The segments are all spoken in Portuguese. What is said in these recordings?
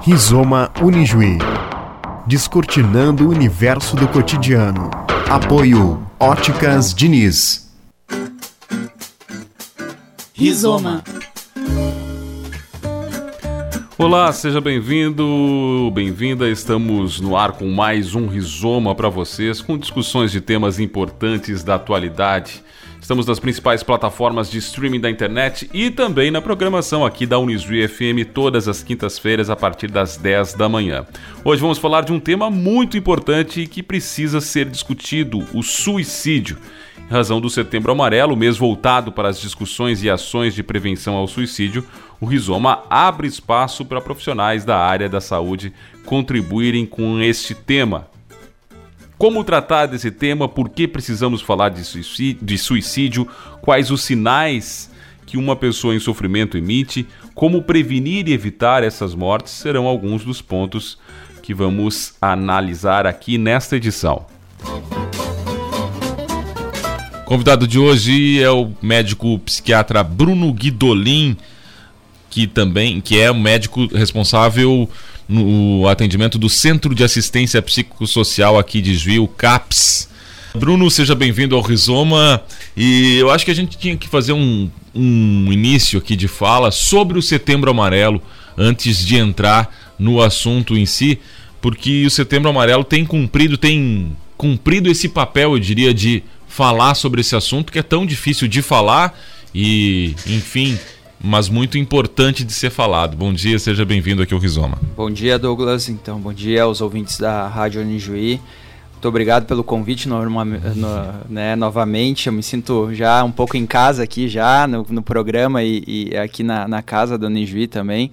Rizoma Unijuí. Descortinando o universo do cotidiano. Apoio Óticas Diniz. Rizoma. Olá, seja bem-vindo, bem-vinda. Estamos no ar com mais um Rizoma para vocês, com discussões de temas importantes da atualidade. Estamos nas principais plataformas de streaming da internet e também na programação aqui da Unisri FM todas as quintas-feiras a partir das 10 da manhã. Hoje vamos falar de um tema muito importante e que precisa ser discutido: o suicídio. Em razão do Setembro Amarelo, mês voltado para as discussões e ações de prevenção ao suicídio, o Rizoma abre espaço para profissionais da área da saúde contribuírem com este tema. Como tratar desse tema? Por que precisamos falar de suicídio, de suicídio? Quais os sinais que uma pessoa em sofrimento emite? Como prevenir e evitar essas mortes? Serão alguns dos pontos que vamos analisar aqui nesta edição. Convidado de hoje é o médico psiquiatra Bruno Guidolin, que também que é o médico responsável no atendimento do Centro de Assistência Psicossocial aqui de Juiz, CAPS. Bruno, seja bem-vindo ao Rizoma. E eu acho que a gente tinha que fazer um, um início aqui de fala sobre o Setembro Amarelo antes de entrar no assunto em si, porque o Setembro Amarelo tem cumprido, tem cumprido esse papel, eu diria, de falar sobre esse assunto que é tão difícil de falar e, enfim, mas muito importante de ser falado. Bom dia, seja bem-vindo aqui ao Rizoma. Bom dia, Douglas. Então, bom dia aos ouvintes da Rádio Anijuí. Muito obrigado pelo convite no, no, né, novamente. Eu me sinto já um pouco em casa aqui já no, no programa e, e, aqui na, na casa do Anijuí também.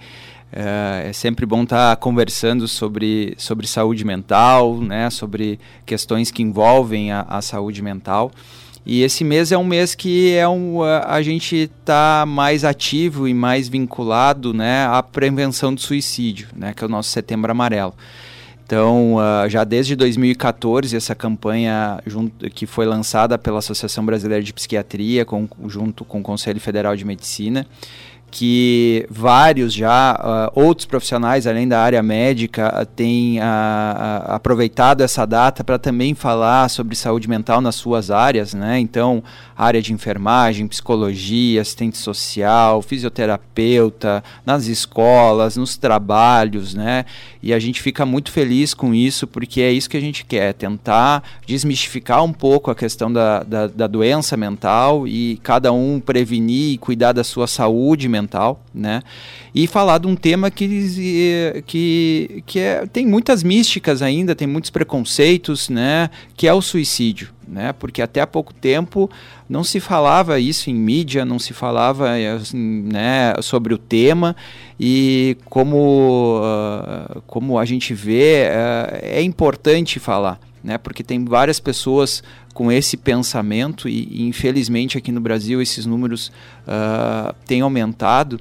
É, é sempre bom estar tá conversando sobre, sobre saúde mental, né, sobre questões que envolvem a, a saúde mental. E esse mês é um mês que é um, a, gente está mais ativo e mais vinculado né, à prevenção do suicídio, né, que é o nosso Setembro Amarelo. Então, uh, já desde 2014, essa campanha junto, que foi lançada pela Associação Brasileira de Psiquiatria, com, junto com o Conselho Federal de Medicina, que vários já, uh, outros profissionais além da área médica, uh, têm uh, aproveitado essa data para também falar sobre saúde mental nas suas áreas, né? Então, área de enfermagem, psicologia, assistente social, fisioterapeuta, nas escolas, nos trabalhos, né? E a gente fica muito feliz com isso, porque é isso que a gente quer, tentar desmistificar um pouco a questão da, da, da doença mental e cada um prevenir e cuidar da sua saúde mental, né? E falar de um tema que, que, que é, tem muitas místicas ainda, tem muitos preconceitos, né? Que é o suicídio né? Porque até há pouco tempo não se falava isso em mídia, não se falava assim, né, sobre o tema e como, uh, como a gente vê uh, é importante falar, né? Porque tem várias pessoas com esse pensamento e, e infelizmente aqui no Brasil esses números uh, têm aumentado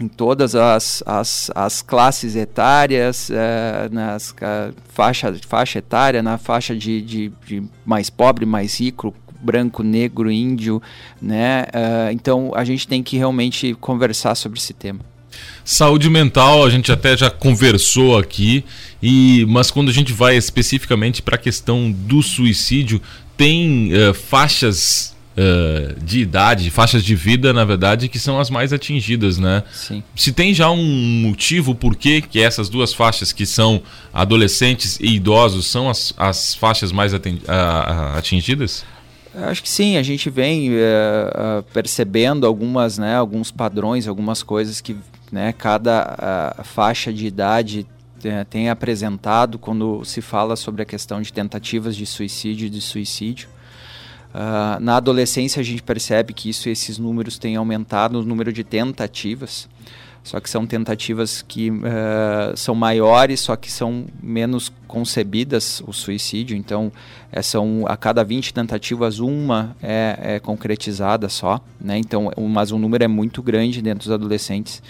em todas as, as, as classes etárias, é, nas uh, faixa, faixa etária, na faixa de, de, de, mais pobre, mais rico, branco, negro, índio, né? Uh, então a gente tem que realmente conversar sobre esse tema. Saúde mental, a gente até já conversou aqui, e mas quando a gente vai especificamente para a questão do suicídio, tem uh, faixas Uh, de idade, faixas de vida, na verdade, que são as mais atingidas, né? Sim. Se tem já um motivo por que essas duas faixas, que são adolescentes e idosos, são as, as faixas mais atingidas? Acho que sim, a gente vem uh, percebendo algumas, né, alguns padrões, algumas coisas que né, cada faixa de idade tem, tem apresentado quando se fala sobre a questão de tentativas de suicídio e de suicídio. Uh, na adolescência a gente percebe que isso, esses números têm aumentado, o número de tentativas. Só que são tentativas que uh, são maiores, só que são menos concebidas o suicídio. Então, é, são a cada 20 tentativas, uma é, é concretizada só. Né? Então, mas o número é muito grande dentro dos adolescentes.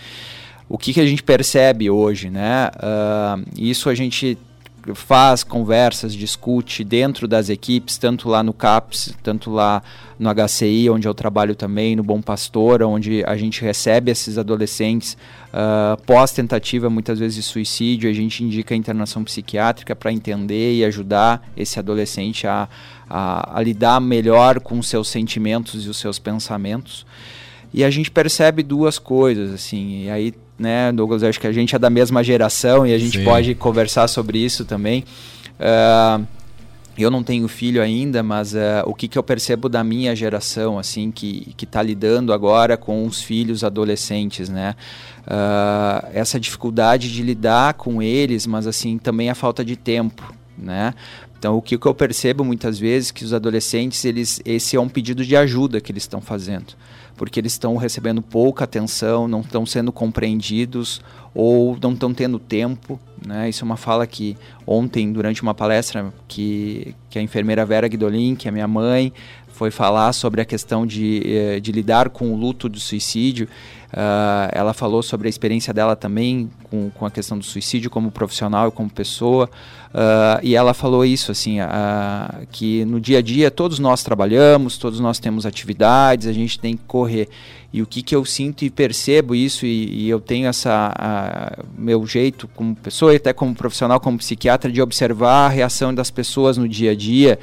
O que, que a gente percebe hoje? Né? Uh, isso a gente faz conversas, discute dentro das equipes, tanto lá no CAPS, tanto lá no HCI, onde eu trabalho também, no Bom Pastor, onde a gente recebe esses adolescentes uh, pós-tentativa, muitas vezes de suicídio, a gente indica a internação psiquiátrica para entender e ajudar esse adolescente a, a, a lidar melhor com seus sentimentos e os seus pensamentos. E a gente percebe duas coisas, assim, e aí né, Douglas? Acho que a gente é da mesma geração e a gente Sim. pode conversar sobre isso também. Uh, eu não tenho filho ainda, mas uh, o que, que eu percebo da minha geração, assim, que está lidando agora com os filhos adolescentes, né? Uh, essa dificuldade de lidar com eles, mas assim também a falta de tempo, né? Então, o que, que eu percebo muitas vezes que os adolescentes, eles, esse é um pedido de ajuda que eles estão fazendo porque eles estão recebendo pouca atenção, não estão sendo compreendidos ou não estão tendo tempo. Né? Isso é uma fala que ontem, durante uma palestra que, que a enfermeira Vera Guidolin, que é minha mãe, foi falar sobre a questão de, eh, de lidar com o luto do suicídio. Uh, ela falou sobre a experiência dela também com, com a questão do suicídio como profissional e como pessoa. Uh, e ela falou isso, assim, uh, que no dia a dia todos nós trabalhamos, todos nós temos atividades, a gente tem que correr. E o que, que eu sinto e percebo isso, e, e eu tenho essa meu jeito como pessoa e até como profissional, como psiquiatra, de observar a reação das pessoas no dia a dia,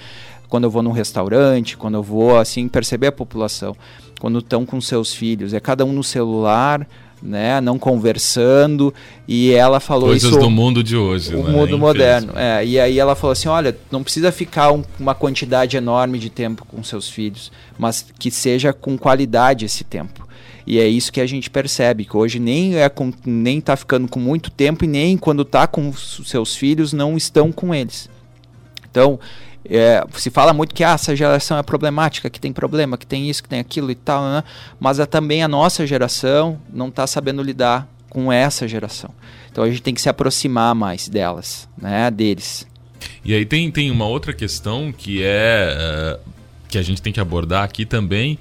quando eu vou num restaurante, quando eu vou assim perceber a população quando estão com seus filhos. É cada um no celular, né, não conversando, e ela falou Coisas isso... do mundo de hoje, O né? mundo moderno, é, e aí ela falou assim, olha, não precisa ficar um, uma quantidade enorme de tempo com seus filhos, mas que seja com qualidade esse tempo. E é isso que a gente percebe, que hoje nem é com, nem tá ficando com muito tempo e nem quando está com seus filhos não estão com eles. Então, é, se fala muito que ah, essa geração é problemática, que tem problema, que tem isso, que tem aquilo e tal, né? mas é também a nossa geração não está sabendo lidar com essa geração. Então a gente tem que se aproximar mais delas, né, deles. E aí tem, tem uma outra questão que é uh, que a gente tem que abordar aqui também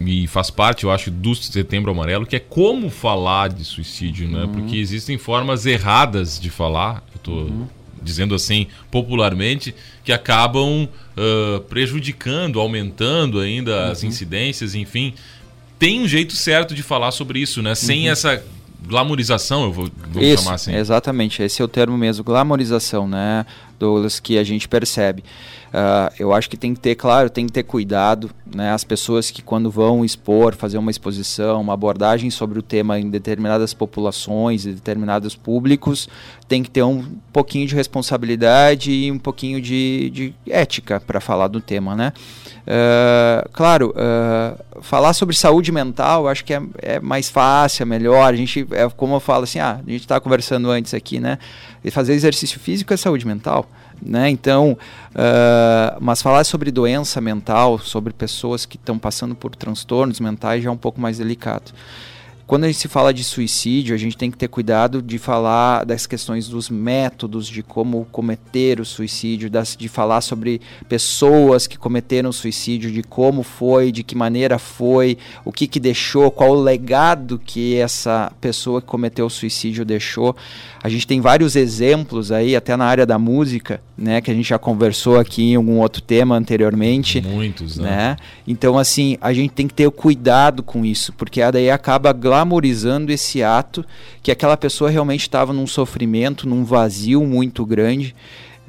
e faz parte, eu acho, do Setembro Amarelo, que é como falar de suicídio, né? Uhum. Porque existem formas erradas de falar. Eu tô uhum dizendo assim popularmente, que acabam uh, prejudicando, aumentando ainda uhum. as incidências, enfim. Tem um jeito certo de falar sobre isso, né? Sem uhum. essa glamorização, eu vou, vou isso, chamar assim. Exatamente, esse é o termo mesmo, glamorização, né, Douglas, que a gente percebe. Uh, eu acho que tem que ter, claro, tem que ter cuidado, né? As pessoas que quando vão expor, fazer uma exposição, uma abordagem sobre o tema em determinadas populações, em determinados públicos, tem que ter um pouquinho de responsabilidade e um pouquinho de, de ética para falar do tema, né? Uh, claro, uh, falar sobre saúde mental, acho que é, é, mais fácil, é melhor. A gente, é como eu falo assim, ah, a gente está conversando antes aqui, né? Fazer exercício físico é saúde mental. Né? Então, uh, mas falar sobre doença mental, sobre pessoas que estão passando por transtornos mentais já é um pouco mais delicado quando a gente se fala de suicídio, a gente tem que ter cuidado de falar das questões dos métodos de como cometer o suicídio, das, de falar sobre pessoas que cometeram suicídio, de como foi, de que maneira foi, o que, que deixou, qual o legado que essa pessoa que cometeu o suicídio deixou. A gente tem vários exemplos aí, até na área da música, né, que a gente já conversou aqui em algum outro tema anteriormente. Muitos, né? né? Então, assim, a gente tem que ter cuidado com isso, porque daí acaba glamorizando esse ato que aquela pessoa realmente estava num sofrimento, num vazio muito grande,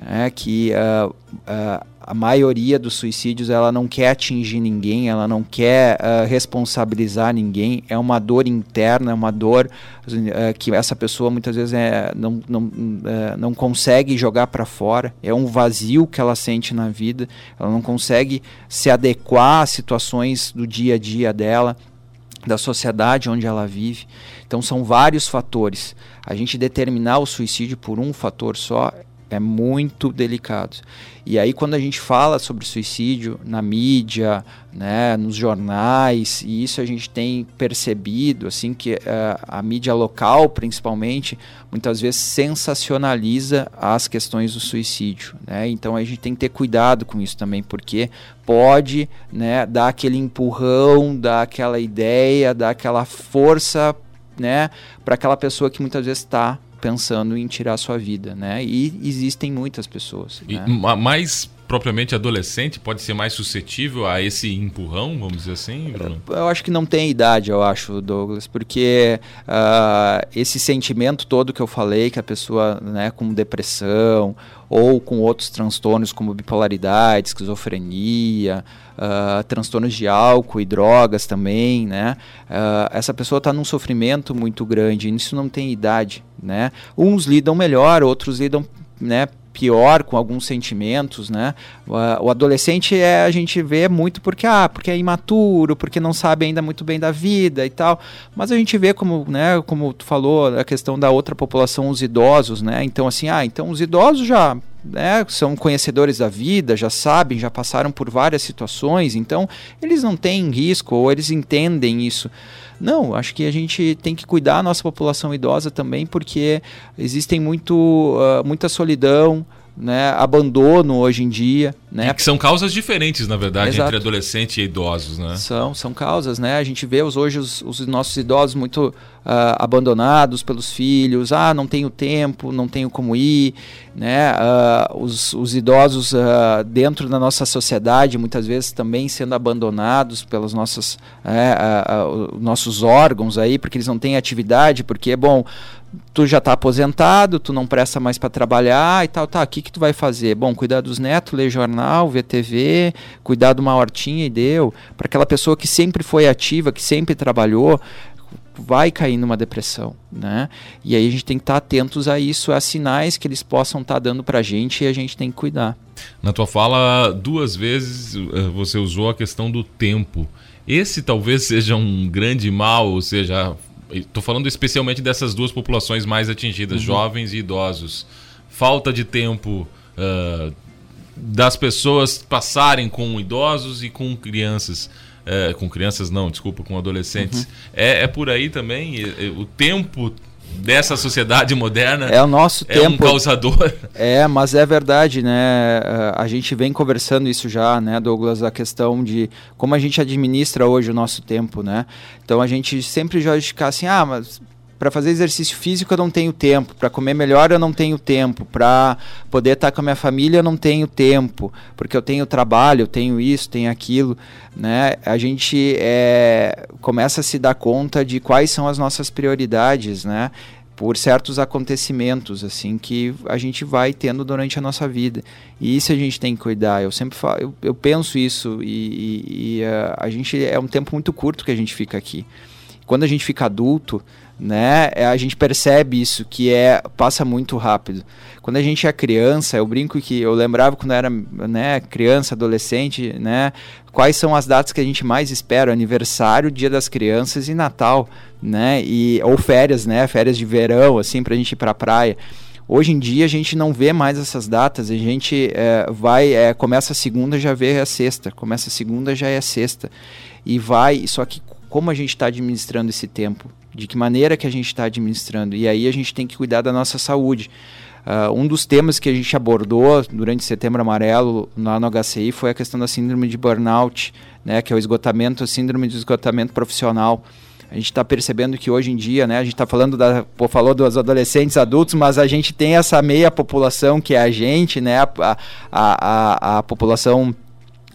é, que uh, uh, a maioria dos suicídios ela não quer atingir ninguém, ela não quer uh, responsabilizar ninguém, é uma dor interna, é uma dor uh, que essa pessoa muitas vezes é, não, não, uh, não consegue jogar para fora, é um vazio que ela sente na vida, ela não consegue se adequar às situações do dia a dia dela, da sociedade onde ela vive. Então são vários fatores. A gente determinar o suicídio por um fator só é muito delicado. E aí quando a gente fala sobre suicídio na mídia, né, nos jornais, e isso a gente tem percebido, assim que uh, a mídia local, principalmente, muitas vezes sensacionaliza as questões do suicídio, né? Então a gente tem que ter cuidado com isso também, porque pode, né, dar aquele empurrão, dar aquela ideia, dar aquela força, né, para aquela pessoa que muitas vezes está pensando em tirar a sua vida, né? E existem muitas pessoas. E, né? mais propriamente adolescente pode ser mais suscetível a esse empurrão, vamos dizer assim, Bruno? Eu acho que não tem idade, eu acho, Douglas, porque uh, esse sentimento todo que eu falei, que a pessoa né, com depressão ou com outros transtornos como bipolaridade, esquizofrenia, uh, transtornos de álcool e drogas também, né? Uh, essa pessoa está num sofrimento muito grande, isso não tem idade, né? Uns lidam melhor, outros lidam né, pior com alguns sentimentos, né? O, adolescente é a gente vê muito porque ah, porque é imaturo, porque não sabe ainda muito bem da vida e tal. Mas a gente vê como, né, como tu falou, a questão da outra população, os idosos, né? Então assim, ah, então os idosos já né, são conhecedores da vida, já sabem, já passaram por várias situações, então eles não têm risco ou eles entendem isso. Não, acho que a gente tem que cuidar da nossa população idosa também, porque existem muito, uh, muita solidão, né, abandono hoje em dia. Né? E que são causas diferentes, na verdade, Exato. entre adolescentes e idosos, né? São, são causas, né? A gente vê os, hoje os, os nossos idosos muito uh, abandonados pelos filhos, ah, não tenho tempo, não tenho como ir, né? Uh, os, os idosos uh, dentro da nossa sociedade, muitas vezes também sendo abandonados pelos nossos, uh, nossos órgãos aí, porque eles não têm atividade, porque, bom, tu já está aposentado, tu não presta mais para trabalhar e tal, tá, o que que tu vai fazer? Bom, cuidar dos netos, ler jornal, ver TV, cuidar de uma hortinha e deu. Para aquela pessoa que sempre foi ativa, que sempre trabalhou, vai cair numa depressão, né? E aí a gente tem que estar tá atentos a isso, a sinais que eles possam estar tá dando para a gente e a gente tem que cuidar. Na tua fala, duas vezes eh, você usou a questão do tempo. Esse talvez seja um grande mal, ou seja, Estou falando especialmente dessas duas populações mais atingidas, uhum. jovens e idosos. Falta de tempo uh, das pessoas passarem com idosos e com crianças. Uh, com crianças não, desculpa, com adolescentes. Uhum. É, é por aí também? O tempo dessa sociedade moderna é o nosso é tempo um causador é mas é verdade né a gente vem conversando isso já né Douglas a questão de como a gente administra hoje o nosso tempo né então a gente sempre já ficar assim ah mas para fazer exercício físico eu não tenho tempo, para comer melhor eu não tenho tempo, para poder estar com a minha família eu não tenho tempo, porque eu tenho trabalho, eu tenho isso, tenho aquilo, né? A gente é, começa a se dar conta de quais são as nossas prioridades, né? Por certos acontecimentos assim que a gente vai tendo durante a nossa vida e isso a gente tem que cuidar. Eu sempre falo, eu, eu penso isso e, e, e uh, a gente é um tempo muito curto que a gente fica aqui. Quando a gente fica adulto, né? É, a gente percebe isso que é passa muito rápido. Quando a gente é criança, eu brinco que eu lembrava quando era, né, criança, adolescente, né? Quais são as datas que a gente mais espera? Aniversário, Dia das Crianças e Natal, né? E ou férias, né? Férias de verão, assim, pra gente ir pra praia. Hoje em dia a gente não vê mais essas datas, a gente é, vai, é, começa a segunda já vê a sexta, começa a segunda já é a sexta. E vai, só que como a gente está administrando esse tempo, de que maneira que a gente está administrando. E aí a gente tem que cuidar da nossa saúde. Uh, um dos temas que a gente abordou durante Setembro Amarelo lá no HCI foi a questão da síndrome de burnout, né, que é o esgotamento, a síndrome de esgotamento profissional. A gente está percebendo que hoje em dia, né, a gente está falando da, pô, falou dos adolescentes, adultos, mas a gente tem essa meia população que é a gente, né, a, a, a, a população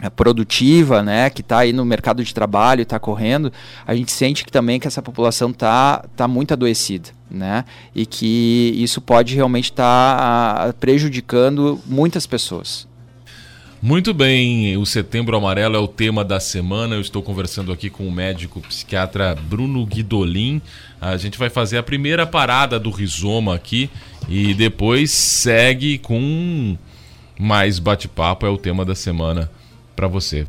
produtiva, né, que está aí no mercado de trabalho, está correndo, a gente sente que também que essa população está tá muito adoecida, né, e que isso pode realmente estar tá, prejudicando muitas pessoas. Muito bem, o Setembro Amarelo é o tema da semana. Eu estou conversando aqui com o médico psiquiatra Bruno Guidolin. A gente vai fazer a primeira parada do rizoma aqui e depois segue com mais bate-papo. É o tema da semana para você.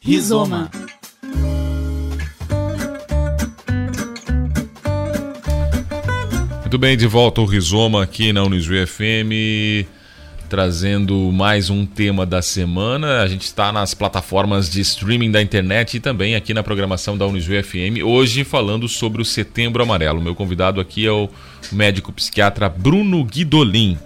Rizoma. Muito bem, de volta o Rizoma aqui na Unisu FM, trazendo mais um tema da semana. A gente está nas plataformas de streaming da internet e também aqui na programação da Unisu FM. Hoje falando sobre o Setembro Amarelo. Meu convidado aqui é o médico psiquiatra Bruno Guidolin.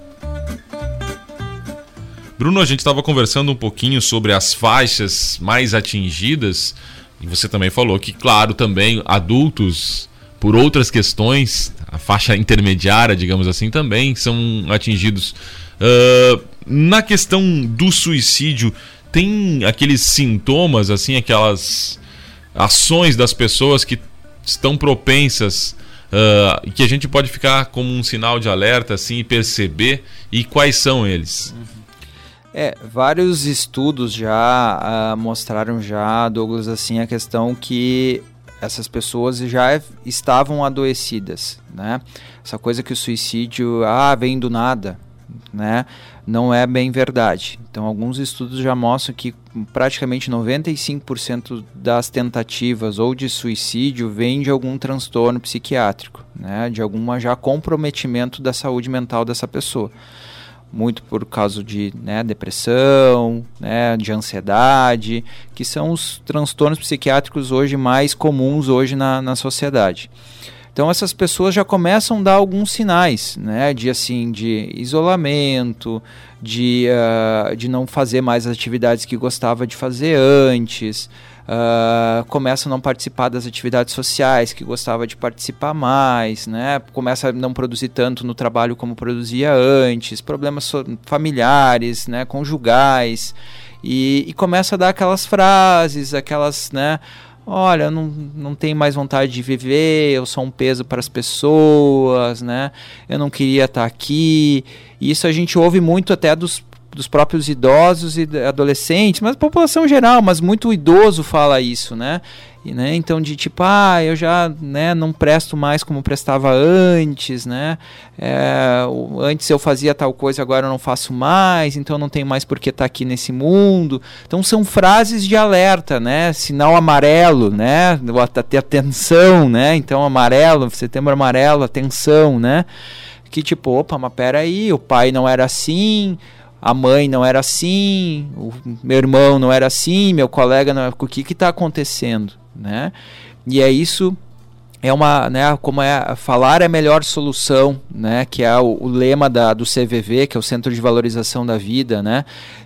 Bruno, a gente estava conversando um pouquinho sobre as faixas mais atingidas e você também falou que, claro, também adultos por outras questões, a faixa intermediária, digamos assim, também são atingidos. Uh, na questão do suicídio, tem aqueles sintomas, assim, aquelas ações das pessoas que estão propensas uh, que a gente pode ficar como um sinal de alerta assim e perceber e quais são eles? É, vários estudos já uh, mostraram já, Douglas, assim, a questão que essas pessoas já estavam adoecidas, né? Essa coisa que o suicídio, ah, vem do nada, né? Não é bem verdade. Então, alguns estudos já mostram que praticamente 95% das tentativas ou de suicídio vem de algum transtorno psiquiátrico, né? De alguma já comprometimento da saúde mental dessa pessoa muito por causa de né, depressão, né, de ansiedade, que são os transtornos psiquiátricos hoje mais comuns hoje na, na sociedade. Então essas pessoas já começam a dar alguns sinais, né, de assim, de isolamento, de, uh, de não fazer mais as atividades que gostava de fazer antes, uh, começa a não participar das atividades sociais que gostava de participar mais, né? Começa a não produzir tanto no trabalho como produzia antes, problemas familiares, né? Conjugais e, e começa a dar aquelas frases, aquelas, né? Olha, não, não tenho mais vontade de viver, eu sou um peso para as pessoas, né? Eu não queria estar aqui. Isso a gente ouve muito até dos dos próprios idosos e adolescentes, mas população geral, mas muito idoso fala isso, né? Né? Então de tipo, ah, eu já né, não presto mais como prestava antes, né? É, antes eu fazia tal coisa, agora eu não faço mais, então não tenho mais por que estar tá aqui nesse mundo. Então são frases de alerta, né? Sinal amarelo, né? Ter atenção, né? Então amarelo, setembro amarelo, atenção, né? Que tipo, opa, mas peraí, o pai não era assim, a mãe não era assim, o meu irmão não era assim, meu colega não era. O que está acontecendo, né? E é isso é uma, né, como é falar é a melhor solução, né, que é o, o, lema da, do CVV, que é o Centro de Valorização da Vida, né?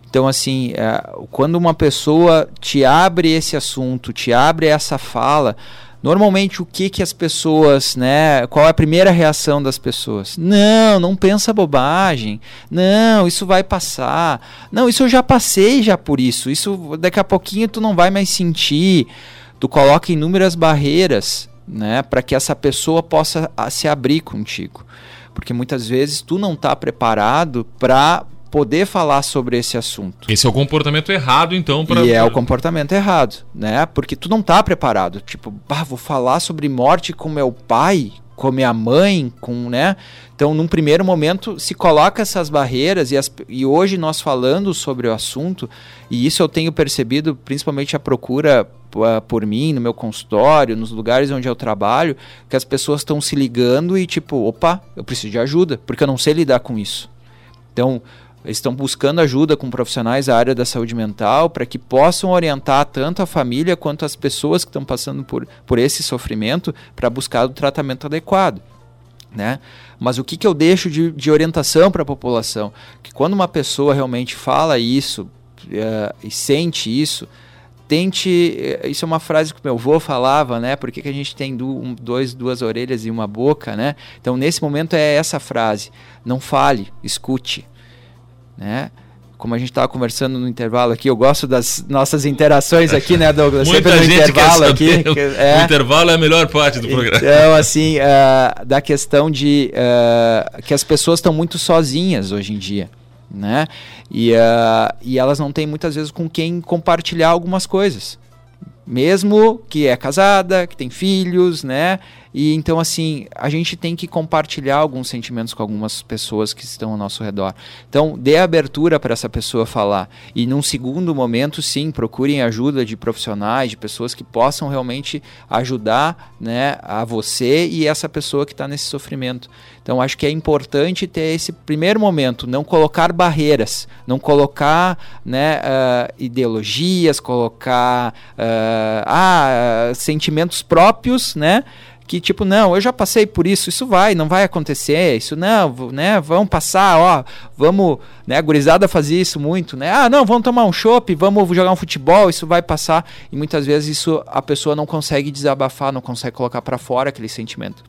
Então assim, é, quando uma pessoa te abre esse assunto, te abre essa fala, Normalmente o que que as pessoas, né, qual é a primeira reação das pessoas? Não, não pensa bobagem. Não, isso vai passar. Não, isso eu já passei já por isso. Isso daqui a pouquinho tu não vai mais sentir. Tu coloca inúmeras barreiras, né, para que essa pessoa possa se abrir contigo. Porque muitas vezes tu não está preparado para poder falar sobre esse assunto. Esse é o comportamento errado, então, para. E é o comportamento errado, né? Porque tu não tá preparado. Tipo, bah, vou falar sobre morte com meu pai, com minha mãe, com, né? Então, num primeiro momento, se coloca essas barreiras e, as, e hoje nós falando sobre o assunto, e isso eu tenho percebido, principalmente a procura por mim, no meu consultório, nos lugares onde eu trabalho, que as pessoas estão se ligando e tipo, opa, eu preciso de ajuda, porque eu não sei lidar com isso. Então, estão buscando ajuda com profissionais da área da saúde mental para que possam orientar tanto a família quanto as pessoas que estão passando por, por esse sofrimento para buscar o tratamento adequado. Né? Mas o que, que eu deixo de, de orientação para a população? Que quando uma pessoa realmente fala isso uh, e sente isso, tente. Eh, isso é uma frase que meu avô falava, né? Por que, que a gente tem du, dois, duas orelhas e uma boca, né? Então, nesse momento, é essa frase: não fale, escute né? Como a gente estava conversando no intervalo aqui, eu gosto das nossas interações aqui, né, Douglas? Muita Sempre no intervalo aqui. Que, é, o intervalo é a melhor parte do programa. Então, assim, uh, da questão de uh, que as pessoas estão muito sozinhas hoje em dia, né? E, uh, e elas não têm muitas vezes com quem compartilhar algumas coisas mesmo que é casada, que tem filhos, né? E então, assim, a gente tem que compartilhar alguns sentimentos com algumas pessoas que estão ao nosso redor. Então, dê abertura para essa pessoa falar. E num segundo momento, sim, procurem ajuda de profissionais, de pessoas que possam realmente ajudar né, a você e essa pessoa que está nesse sofrimento. Então, acho que é importante ter esse primeiro momento, não colocar barreiras, não colocar né, uh, ideologias, colocar uh, ah, sentimentos próprios, né? Que tipo, não, eu já passei por isso, isso vai, não vai acontecer, isso não, né, vamos passar, ó, vamos, né, a gurizada fazia isso muito, né, ah, não, vamos tomar um chopp, vamos jogar um futebol, isso vai passar, e muitas vezes isso a pessoa não consegue desabafar, não consegue colocar para fora aquele sentimento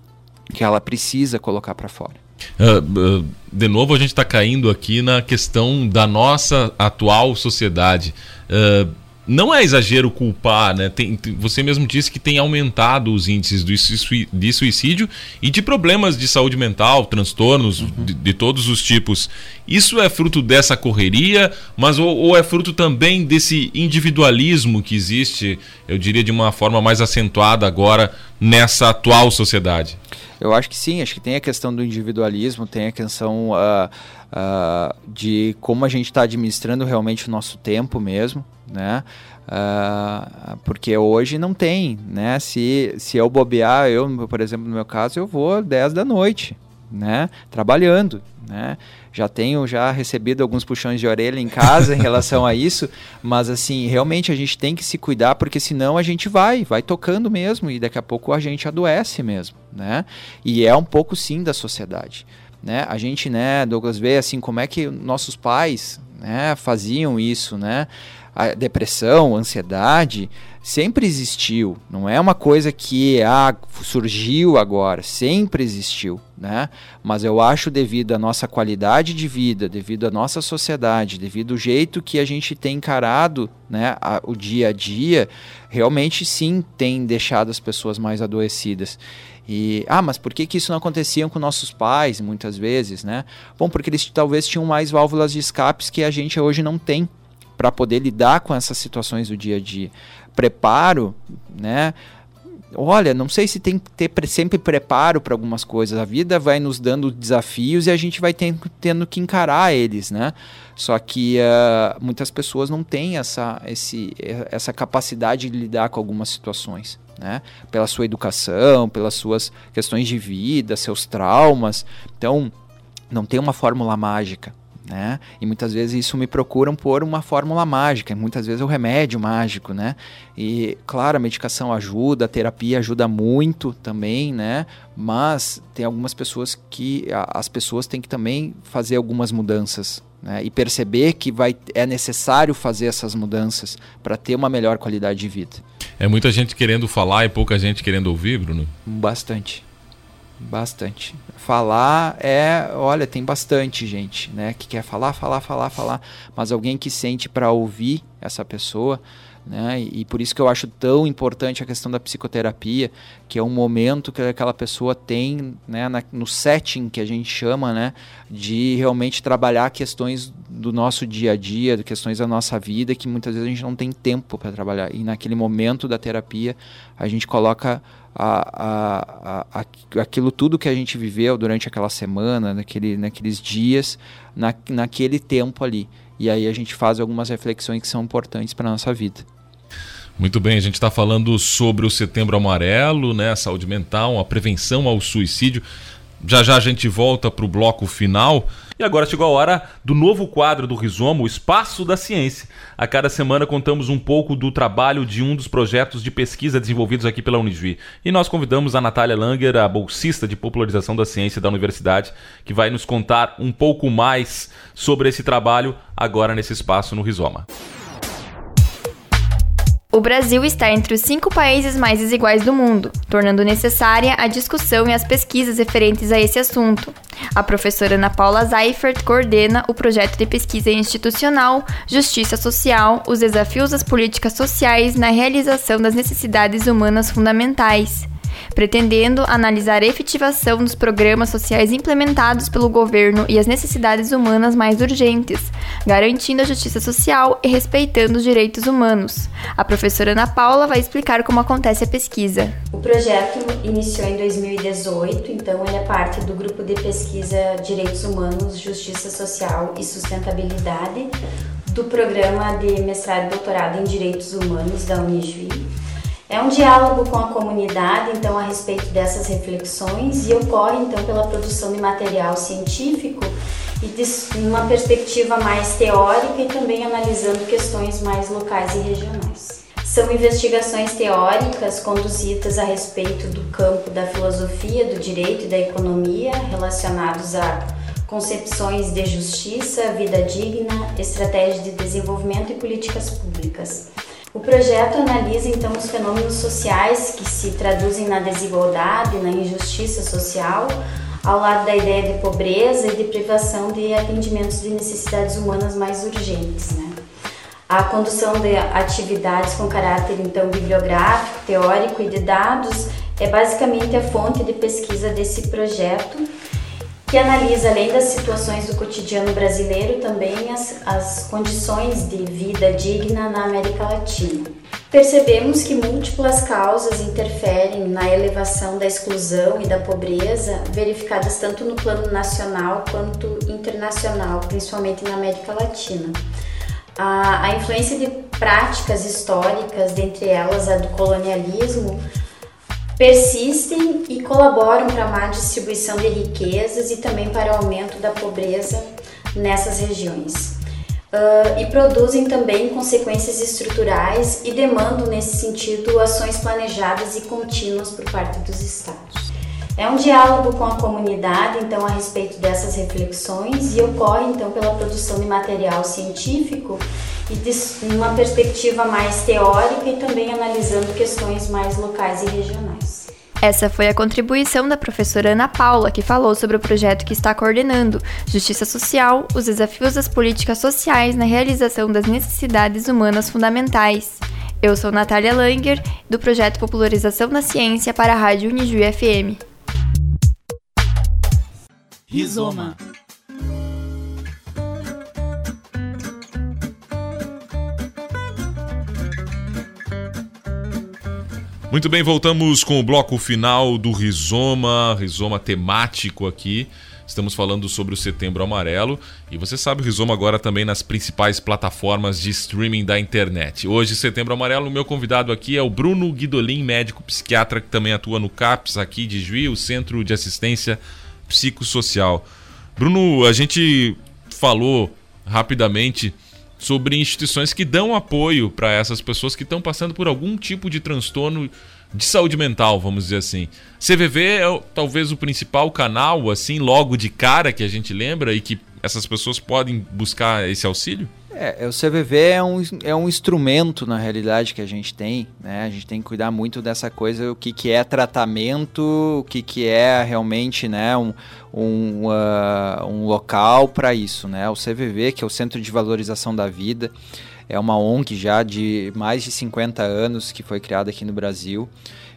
que ela precisa colocar para fora. Uh, de novo, a gente está caindo aqui na questão da nossa atual sociedade. Uh, não é exagero culpar, né? Tem, você mesmo disse que tem aumentado os índices de suicídio e de problemas de saúde mental, transtornos uhum. de, de, todos os tipos. Isso é fruto dessa correria, mas ou, ou, é fruto também desse individualismo que existe, eu diria, de uma forma mais acentuada agora nessa atual sociedade? Eu acho que sim, acho que tem a questão do individualismo, tem a questão uh, uh, de como a gente está administrando realmente o nosso tempo mesmo, né? Uh, porque hoje não tem, né? Se, se eu bobear, eu, por exemplo, no meu caso, eu vou 10 da noite, né? Trabalhando, né? Já tenho já recebido alguns puxões de orelha em casa em relação a isso, mas assim, realmente a gente tem que se cuidar porque senão a gente vai, vai tocando mesmo e daqui a pouco a gente adoece mesmo, né? E é um pouco sim da sociedade, né? A gente, né, Douglas vê assim como é que nossos pais, né, faziam isso, né? A depressão, a ansiedade, sempre existiu, não é uma coisa que ah, surgiu agora, sempre existiu, né? Mas eu acho devido à nossa qualidade de vida, devido à nossa sociedade, devido ao jeito que a gente tem encarado, né, a, o dia a dia, realmente sim tem deixado as pessoas mais adoecidas. E, ah, mas por que, que isso não acontecia com nossos pais, muitas vezes, né? Bom, porque eles talvez tinham mais válvulas de escapes que a gente hoje não tem para poder lidar com essas situações do dia a dia preparo, né? Olha, não sei se tem que ter sempre preparo para algumas coisas. A vida vai nos dando desafios e a gente vai tendo, tendo que encarar eles, né? Só que uh, muitas pessoas não têm essa, esse, essa capacidade de lidar com algumas situações, né? Pela sua educação, pelas suas questões de vida, seus traumas. Então, não tem uma fórmula mágica. Né? E muitas vezes isso me procuram por uma fórmula mágica, muitas vezes é o remédio mágico, né? E claro, a medicação ajuda, a terapia ajuda muito também, né? Mas tem algumas pessoas que as pessoas têm que também fazer algumas mudanças, né? E perceber que vai é necessário fazer essas mudanças para ter uma melhor qualidade de vida. É muita gente querendo falar e pouca gente querendo ouvir, Bruno? Bastante. Bastante. Falar é, olha, tem bastante gente, né, que quer falar, falar, falar, falar, mas alguém que sente para ouvir essa pessoa, né, e, e, por isso que eu acho tão importante a questão da psicoterapia, que é um momento que aquela pessoa tem, né, na, no setting que a gente chama, né, de realmente trabalhar questões do nosso dia a dia, questões da nossa vida, que muitas vezes a gente não tem tempo para trabalhar. E naquele momento da terapia, a gente coloca a, a, a, aquilo tudo que a gente viveu durante aquela semana, naquele, naqueles dias, na, naquele tempo ali. E aí a gente faz algumas reflexões que são importantes para a nossa vida. Muito bem, a gente está falando sobre o Setembro Amarelo, né, a saúde mental, a prevenção ao suicídio. Já já a gente volta para o bloco final. E agora chegou a hora do novo quadro do Rizoma, o Espaço da Ciência. A cada semana contamos um pouco do trabalho de um dos projetos de pesquisa desenvolvidos aqui pela Unijuí. E nós convidamos a Natália Langer, a bolsista de popularização da ciência da universidade, que vai nos contar um pouco mais sobre esse trabalho agora nesse espaço no Rizoma. O Brasil está entre os cinco países mais desiguais do mundo, tornando necessária a discussão e as pesquisas referentes a esse assunto. A professora Ana Paula Seifert coordena o projeto de pesquisa institucional Justiça Social: Os desafios das políticas sociais na realização das necessidades humanas fundamentais pretendendo analisar a efetivação dos programas sociais implementados pelo governo e as necessidades humanas mais urgentes, garantindo a justiça social e respeitando os direitos humanos. A professora Ana Paula vai explicar como acontece a pesquisa. O projeto iniciou em 2018, então ele é parte do grupo de pesquisa Direitos Humanos, Justiça Social e Sustentabilidade do programa de mestrado e doutorado em Direitos Humanos da Unijuí é um diálogo com a comunidade, então, a respeito dessas reflexões e ocorre, então, pela produção de material científico e de uma perspectiva mais teórica e também analisando questões mais locais e regionais. São investigações teóricas conduzidas a respeito do campo da filosofia, do direito e da economia relacionados a concepções de justiça, vida digna, estratégia de desenvolvimento e políticas públicas. O projeto analisa então os fenômenos sociais que se traduzem na desigualdade, na injustiça social, ao lado da ideia de pobreza e de privação de atendimentos de necessidades humanas mais urgentes. Né? A condução de atividades com caráter então bibliográfico, teórico e de dados é basicamente a fonte de pesquisa desse projeto, que analisa, além das situações do cotidiano brasileiro, também as, as condições de vida digna na América Latina. Percebemos que múltiplas causas interferem na elevação da exclusão e da pobreza, verificadas tanto no plano nacional quanto internacional, principalmente na América Latina. A, a influência de práticas históricas, dentre elas a do colonialismo, persistem e colaboram para a má distribuição de riquezas e também para o aumento da pobreza nessas regiões uh, e produzem também consequências estruturais e demandam, nesse sentido, ações planejadas e contínuas por parte dos Estados. É um diálogo com a comunidade, então, a respeito dessas reflexões e ocorre, então, pela produção de material científico e de uma perspectiva mais teórica e também analisando questões mais locais e regionais. Essa foi a contribuição da professora Ana Paula, que falou sobre o projeto que está coordenando Justiça Social, os desafios das políticas sociais na realização das necessidades humanas fundamentais. Eu sou Natália Langer, do projeto Popularização da Ciência para a Rádio Uniju FM. Rizoma Muito bem, voltamos com o bloco final do Rizoma, Rizoma temático aqui. Estamos falando sobre o Setembro Amarelo e você sabe o Rizoma agora também nas principais plataformas de streaming da internet. Hoje, Setembro Amarelo, o meu convidado aqui é o Bruno Guidolin, médico psiquiatra que também atua no CAPS aqui de Juiz, o Centro de Assistência Psicossocial. Bruno, a gente falou rapidamente sobre instituições que dão apoio para essas pessoas que estão passando por algum tipo de transtorno de saúde mental, vamos dizer assim. CVV é talvez o principal canal, assim, logo de cara que a gente lembra e que essas pessoas podem buscar esse auxílio? É, o CVV é um, é um instrumento, na realidade, que a gente tem, né? A gente tem que cuidar muito dessa coisa, o que, que é tratamento, o que, que é realmente, né, um, um, uh, um local para isso, né? O CVV, que é o Centro de Valorização da Vida, é uma ONG já de mais de 50 anos que foi criada aqui no Brasil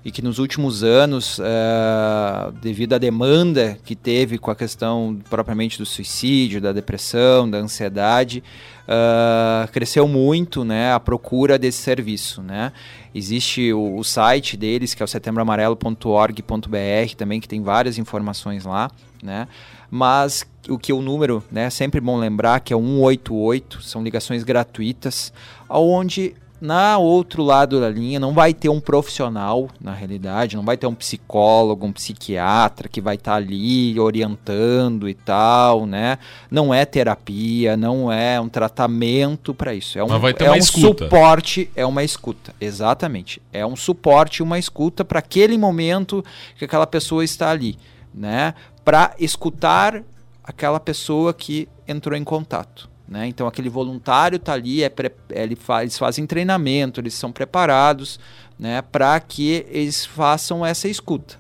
e que nos últimos anos, uh, devido à demanda que teve com a questão propriamente do suicídio, da depressão, da ansiedade, uh, cresceu muito né, a procura desse serviço. Né? Existe o, o site deles, que é o setembroamarelo.org.br, também que tem várias informações lá. Né? Mas o que o número, né, é sempre bom lembrar que é 188, são ligações gratuitas, onde na outro lado da linha não vai ter um profissional, na realidade, não vai ter um psicólogo, um psiquiatra que vai estar tá ali orientando e tal, né? Não é terapia, não é um tratamento para isso. É um, é um suporte, é uma escuta, exatamente. É um suporte, uma escuta para aquele momento que aquela pessoa está ali, né? Para escutar aquela pessoa que entrou em contato. Né? Então aquele voluntário está ali, é ele fa eles fazem treinamento, eles são preparados né, para que eles façam essa escuta.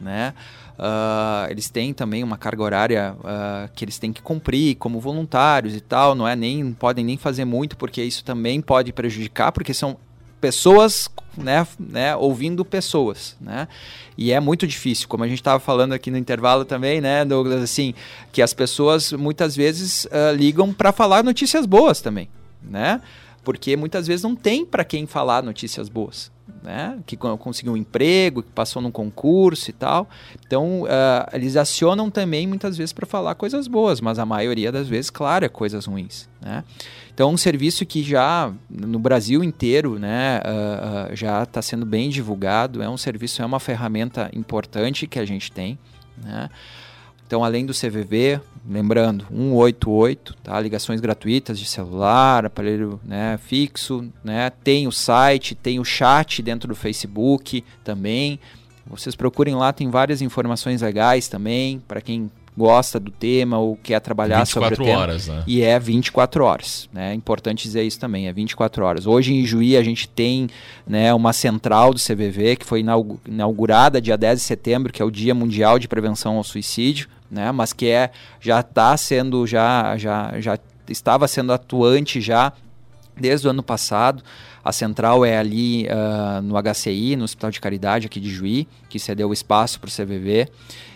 Né? Uh, eles têm também uma carga horária uh, que eles têm que cumprir como voluntários e tal, não é nem podem nem fazer muito porque isso também pode prejudicar, porque são pessoas, né, né, ouvindo pessoas, né? E é muito difícil, como a gente estava falando aqui no intervalo também, né, Douglas, assim, que as pessoas muitas vezes uh, ligam para falar notícias boas também, né? Porque muitas vezes não tem para quem falar notícias boas, né? Que conseguiu um emprego, que passou num concurso e tal. Então, uh, eles acionam também muitas vezes para falar coisas boas, mas a maioria das vezes, claro, é coisas ruins, né? Então, um serviço que já no Brasil inteiro né, uh, uh, já está sendo bem divulgado, é um serviço, é uma ferramenta importante que a gente tem. Né? Então, além do CVV, lembrando, 188, tá? ligações gratuitas de celular, aparelho né, fixo, né? tem o site, tem o chat dentro do Facebook também. Vocês procurem lá, tem várias informações legais também, para quem gosta do tema ou quer trabalhar sobre o tema. horas, né? E é 24 horas, né? É importante dizer isso também, é 24 horas. Hoje em Juí a gente tem né, uma central do CVV que foi inaugurada dia 10 de setembro, que é o Dia Mundial de Prevenção ao Suicídio, né? Mas que é já está sendo já já já estava sendo atuante já desde o ano passado. A central é ali uh, no HCI, no Hospital de Caridade aqui de Juí, que cedeu o espaço para o CVV.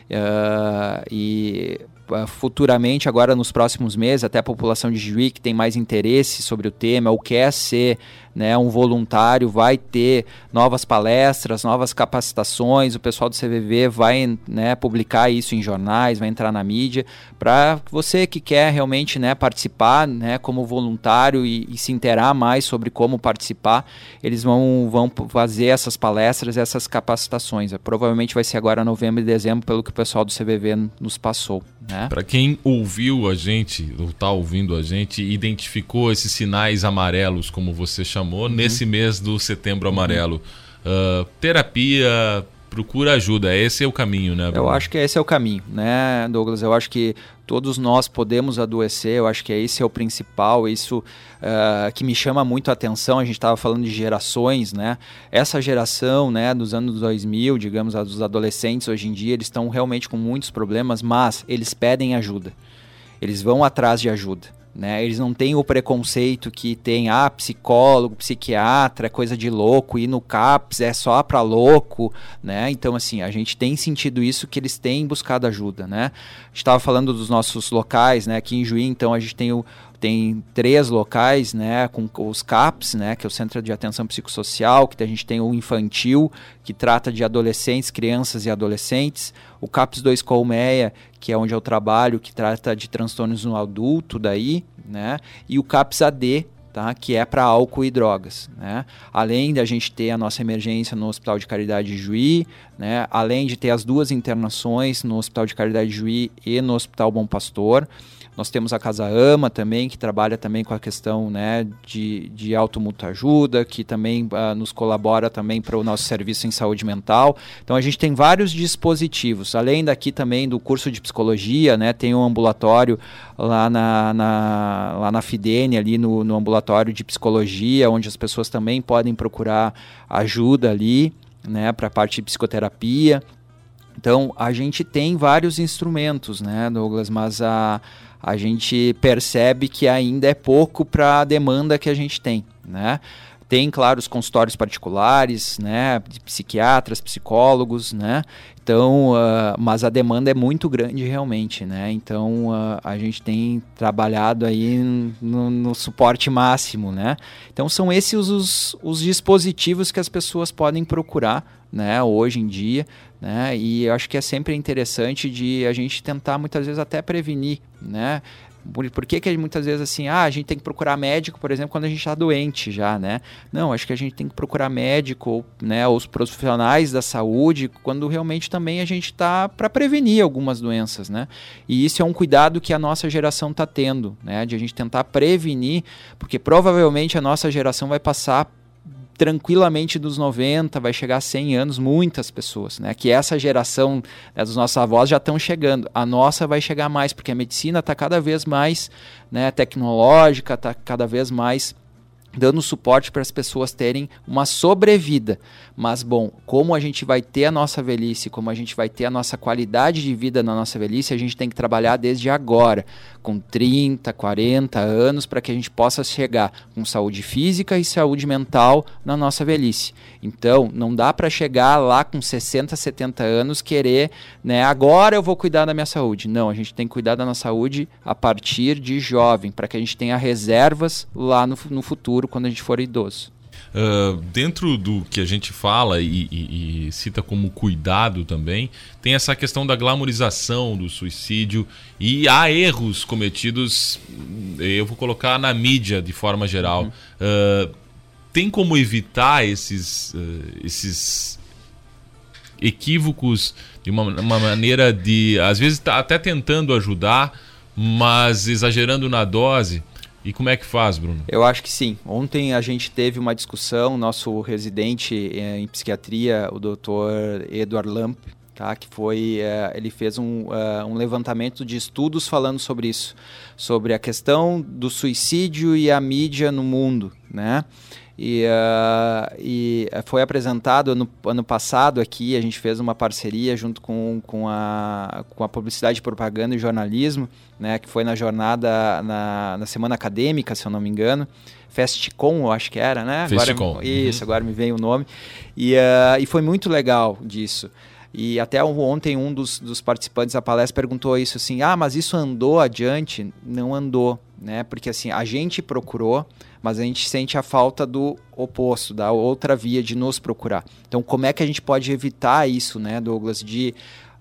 Uh, e uh, futuramente, agora nos próximos meses, até a população de Juí que tem mais interesse sobre o tema ou quer ser né, um voluntário, vai ter novas palestras, novas capacitações, o pessoal do CVV vai né, publicar isso em jornais, vai entrar na mídia, para você que quer realmente né, participar né, como voluntário e, e, se interar mais sobre como participar, eles vão, vão fazer essas palestras, essas capacitações. Provavelmente vai ser agora novembro e dezembro, pelo que o pessoal do CVV nos passou. Né? Para quem ouviu a gente, ou está ouvindo a gente, identificou esses sinais amarelos, como você chamou, uhum. nesse mês do Setembro Amarelo. Uhum. Uh, terapia, procura ajuda. Esse é o caminho, né? Bruno? Eu acho que esse é o caminho, né, Douglas? Eu acho que todos nós podemos adoecer. Eu acho que esse é o principal. Isso uh, que me chama muito a atenção. A gente estava falando de gerações, né? Essa geração, né, dos anos 2000, digamos, dos adolescentes hoje em dia, eles estão realmente com muitos problemas, mas eles pedem ajuda. Eles vão atrás de ajuda. Né? Eles não têm o preconceito que tem, ah, psicólogo, psiquiatra, é coisa de louco, ir no CAPS é só para louco, né? Então, assim, a gente tem sentido isso que eles têm buscado ajuda, né? A gente estava falando dos nossos locais, né? Aqui em Juí, então, a gente tem o, tem três locais, né, com os CAPs, né, que é o Centro de Atenção Psicossocial, que a gente tem o infantil, que trata de adolescentes, crianças e adolescentes, o CAPS 2 Colmeia, que é onde eu trabalho, que trata de transtornos no adulto daí, né, e o CAPS AD, Tá, que é para álcool e drogas. Né? Além de a gente ter a nossa emergência no Hospital de Caridade de Juí, né? além de ter as duas internações no Hospital de Caridade de Juí e no Hospital Bom Pastor, nós temos a Casa Ama também, que trabalha também com a questão né, de, de ajuda, que também uh, nos colabora também para o nosso serviço em saúde mental. Então a gente tem vários dispositivos. Além daqui também do curso de psicologia, né, tem um ambulatório lá na, na, lá na Fidene, ali no, no ambulatório de psicologia, onde as pessoas também podem procurar ajuda ali. Né, para a parte de psicoterapia. Então, a gente tem vários instrumentos, né, Douglas, mas a, a gente percebe que ainda é pouco para a demanda que a gente tem, né? Tem, claro, os consultórios particulares, né, de psiquiatras, psicólogos, né, então, uh, mas a demanda é muito grande realmente, né, então uh, a gente tem trabalhado aí no, no, suporte máximo, né, então são esses os, os dispositivos que as pessoas podem procurar, né, hoje em dia, né, e eu acho que é sempre interessante de a gente tentar muitas vezes até prevenir, né, por, que, que muitas vezes assim, ah, a gente tem que procurar médico, por exemplo, quando a gente está doente já, né? Não, acho que a gente tem que procurar médico, né, os profissionais da saúde, quando realmente também a gente está para prevenir algumas doenças, né? E isso é um cuidado que a nossa geração está tendo, né? De a gente tentar prevenir, porque provavelmente a nossa geração vai passar tranquilamente dos 90, vai chegar a 100 anos, muitas pessoas, né? Que essa geração né, dos nossos avós já estão chegando. A nossa vai chegar mais, porque a medicina está cada vez mais né, tecnológica, está cada vez mais dando suporte para as pessoas terem uma sobrevida. Mas, bom, como a gente vai ter a nossa velhice, como a gente vai ter a nossa qualidade de vida na nossa velhice, a gente tem que trabalhar desde agora, com 30, 40 anos, para que a gente possa chegar com saúde física e saúde mental na nossa velhice. Então, não dá para chegar lá com 60, 70 anos querer, né, agora eu vou cuidar da minha saúde. Não, a gente tem que cuidar da nossa saúde a partir de jovem, para que a gente tenha reservas lá no, no futuro, quando a gente for idoso. Uh, dentro do que a gente fala e, e, e, cita como cuidado também, tem essa questão da glamorização do suicídio e há erros cometidos, eu vou colocar na mídia de forma geral. Uhum. Uh, tem como evitar esses, uh, esses equívocos, de uma, uma maneira de, às vezes, tá até tentando ajudar, mas exagerando na dose. E como é que faz, Bruno? Eu acho que sim. Ontem a gente teve uma discussão, nosso residente eh, em psiquiatria, o Dr. Edward Lamp, tá? que foi, uh, ele fez um, uh, um levantamento de estudos falando sobre isso, sobre a questão do suicídio e a mídia no mundo, né? E, uh, e foi apresentado ano, ano passado aqui, a gente fez uma parceria junto com, com, a, com a Publicidade, Propaganda e Jornalismo, né, que foi na jornada, na, na Semana Acadêmica, se eu não me engano, Festcom, eu acho que era, né? Festcom. Agora, isso, uhum. agora me vem o nome. E, uh, e foi muito legal disso. E até ontem um dos, dos, participantes da palestra perguntou isso assim: ah, mas isso andou adiante? Não andou, né? Porque assim, a gente procurou, mas a gente sente a falta do oposto, da outra via de nos procurar. Então, como é que a gente pode evitar isso, né, Douglas, de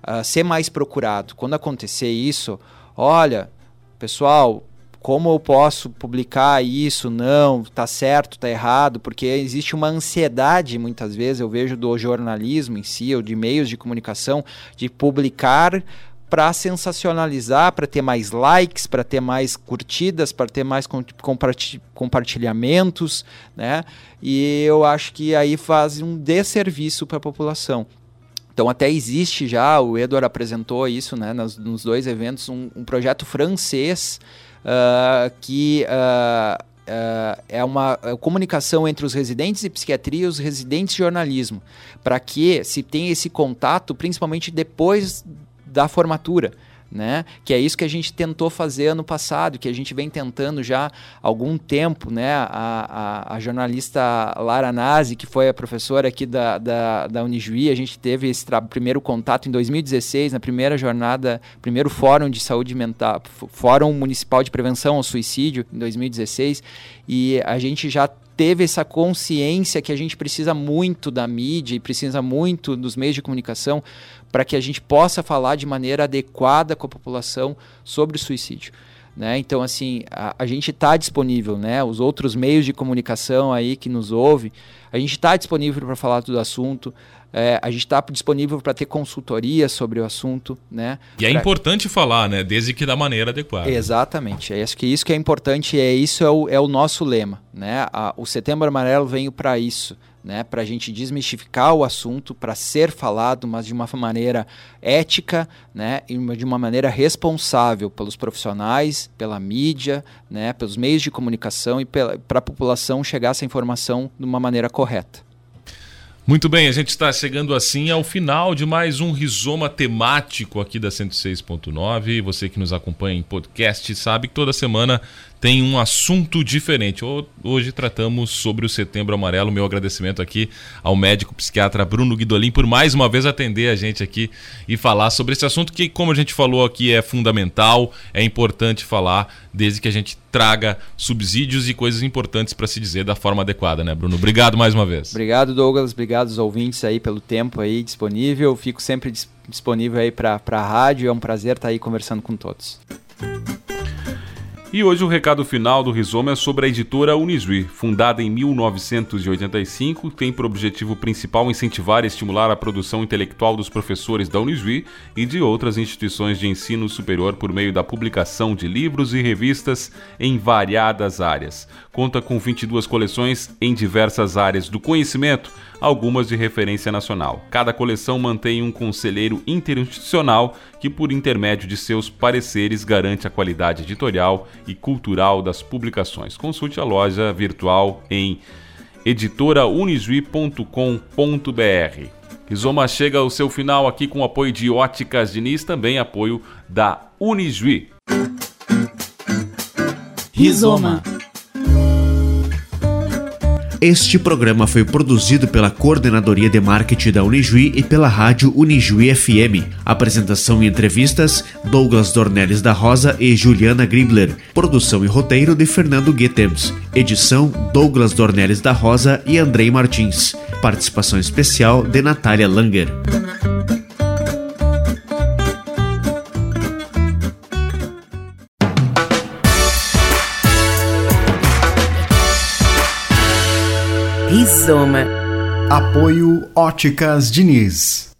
uh, ser mais procurado? Quando acontecer isso, olha, pessoal, como eu posso publicar isso? Não, tá certo, tá errado, porque existe uma ansiedade, muitas vezes, eu vejo do jornalismo em si, ou de meios de comunicação, de publicar para sensacionalizar, para ter mais likes, para ter mais curtidas, para ter mais compartilhamentos, né? E eu acho que aí faz um desserviço para a população. Então até existe já, o Edward apresentou isso né, nos, nos dois eventos, um, um projeto francês uh, que uh, uh, é uma comunicação entre os residentes de psiquiatria e os residentes de jornalismo, para que se tenha esse contato, principalmente depois da formatura né? Que é isso que a gente tentou fazer ano passado, que a gente vem tentando já há algum tempo, né? A, a, a jornalista Lara Nazi, que foi a professora aqui da, da, da Unijuí, a gente teve esse primeiro contato em 2016, na primeira jornada, primeiro fórum de saúde mental, fórum municipal de prevenção ao suicídio em 2016, e a gente já teve essa consciência que a gente precisa muito da mídia e precisa muito dos meios de comunicação para que a gente possa falar de maneira adequada com a população sobre o suicídio. Né? Então, assim, a, a gente está disponível, né? Os outros meios de comunicação aí que nos ouvem, a gente está disponível para falar do assunto. É, a gente está disponível para ter consultoria sobre o assunto, né? E é pra... importante falar, né? Desde que da maneira adequada. Exatamente. É isso que isso que é importante. É isso é o, é o nosso lema, né? A, o Setembro Amarelo veio para isso, né? Para a gente desmistificar o assunto, para ser falado, mas de uma maneira ética, né? E de uma maneira responsável pelos profissionais, pela mídia, né? Pelos meios de comunicação e para a população chegar essa informação de uma maneira correta. Muito bem, a gente está chegando assim ao final de mais um rizoma temático aqui da 106.9. Você que nos acompanha em podcast sabe que toda semana tem um assunto diferente. Hoje tratamos sobre o Setembro Amarelo. Meu agradecimento aqui ao médico psiquiatra Bruno Guidolin por mais uma vez atender a gente aqui e falar sobre esse assunto que, como a gente falou aqui, é fundamental, é importante falar desde que a gente traga subsídios e coisas importantes para se dizer da forma adequada, né, Bruno? Obrigado mais uma vez. Obrigado, Douglas. Obrigado aos ouvintes aí pelo tempo aí disponível. Fico sempre disponível aí para a rádio. É um prazer estar aí conversando com todos. E hoje o recado final do Rizoma é sobre a editora Unisui. Fundada em 1985, tem por objetivo principal incentivar e estimular a produção intelectual dos professores da Unisui e de outras instituições de ensino superior por meio da publicação de livros e revistas em variadas áreas. Conta com 22 coleções em diversas áreas do conhecimento, algumas de referência nacional. Cada coleção mantém um conselheiro interinstitucional que, por intermédio de seus pareceres, garante a qualidade editorial e cultural das publicações. Consulte a loja virtual em editoraunijuí.com.br. Rizoma chega ao seu final aqui com o apoio de Óticas Diniz, também apoio da Unijuí. Rizoma. Este programa foi produzido pela Coordenadoria de Marketing da Unijuí e pela Rádio Unijuí FM. Apresentação e entrevistas: Douglas Dornelles da Rosa e Juliana Gribler. Produção e roteiro de Fernando Guetems. Edição: Douglas Dornelles da Rosa e Andrei Martins. Participação especial de Natália Langer. Rizoma. Apoio Óticas Diniz.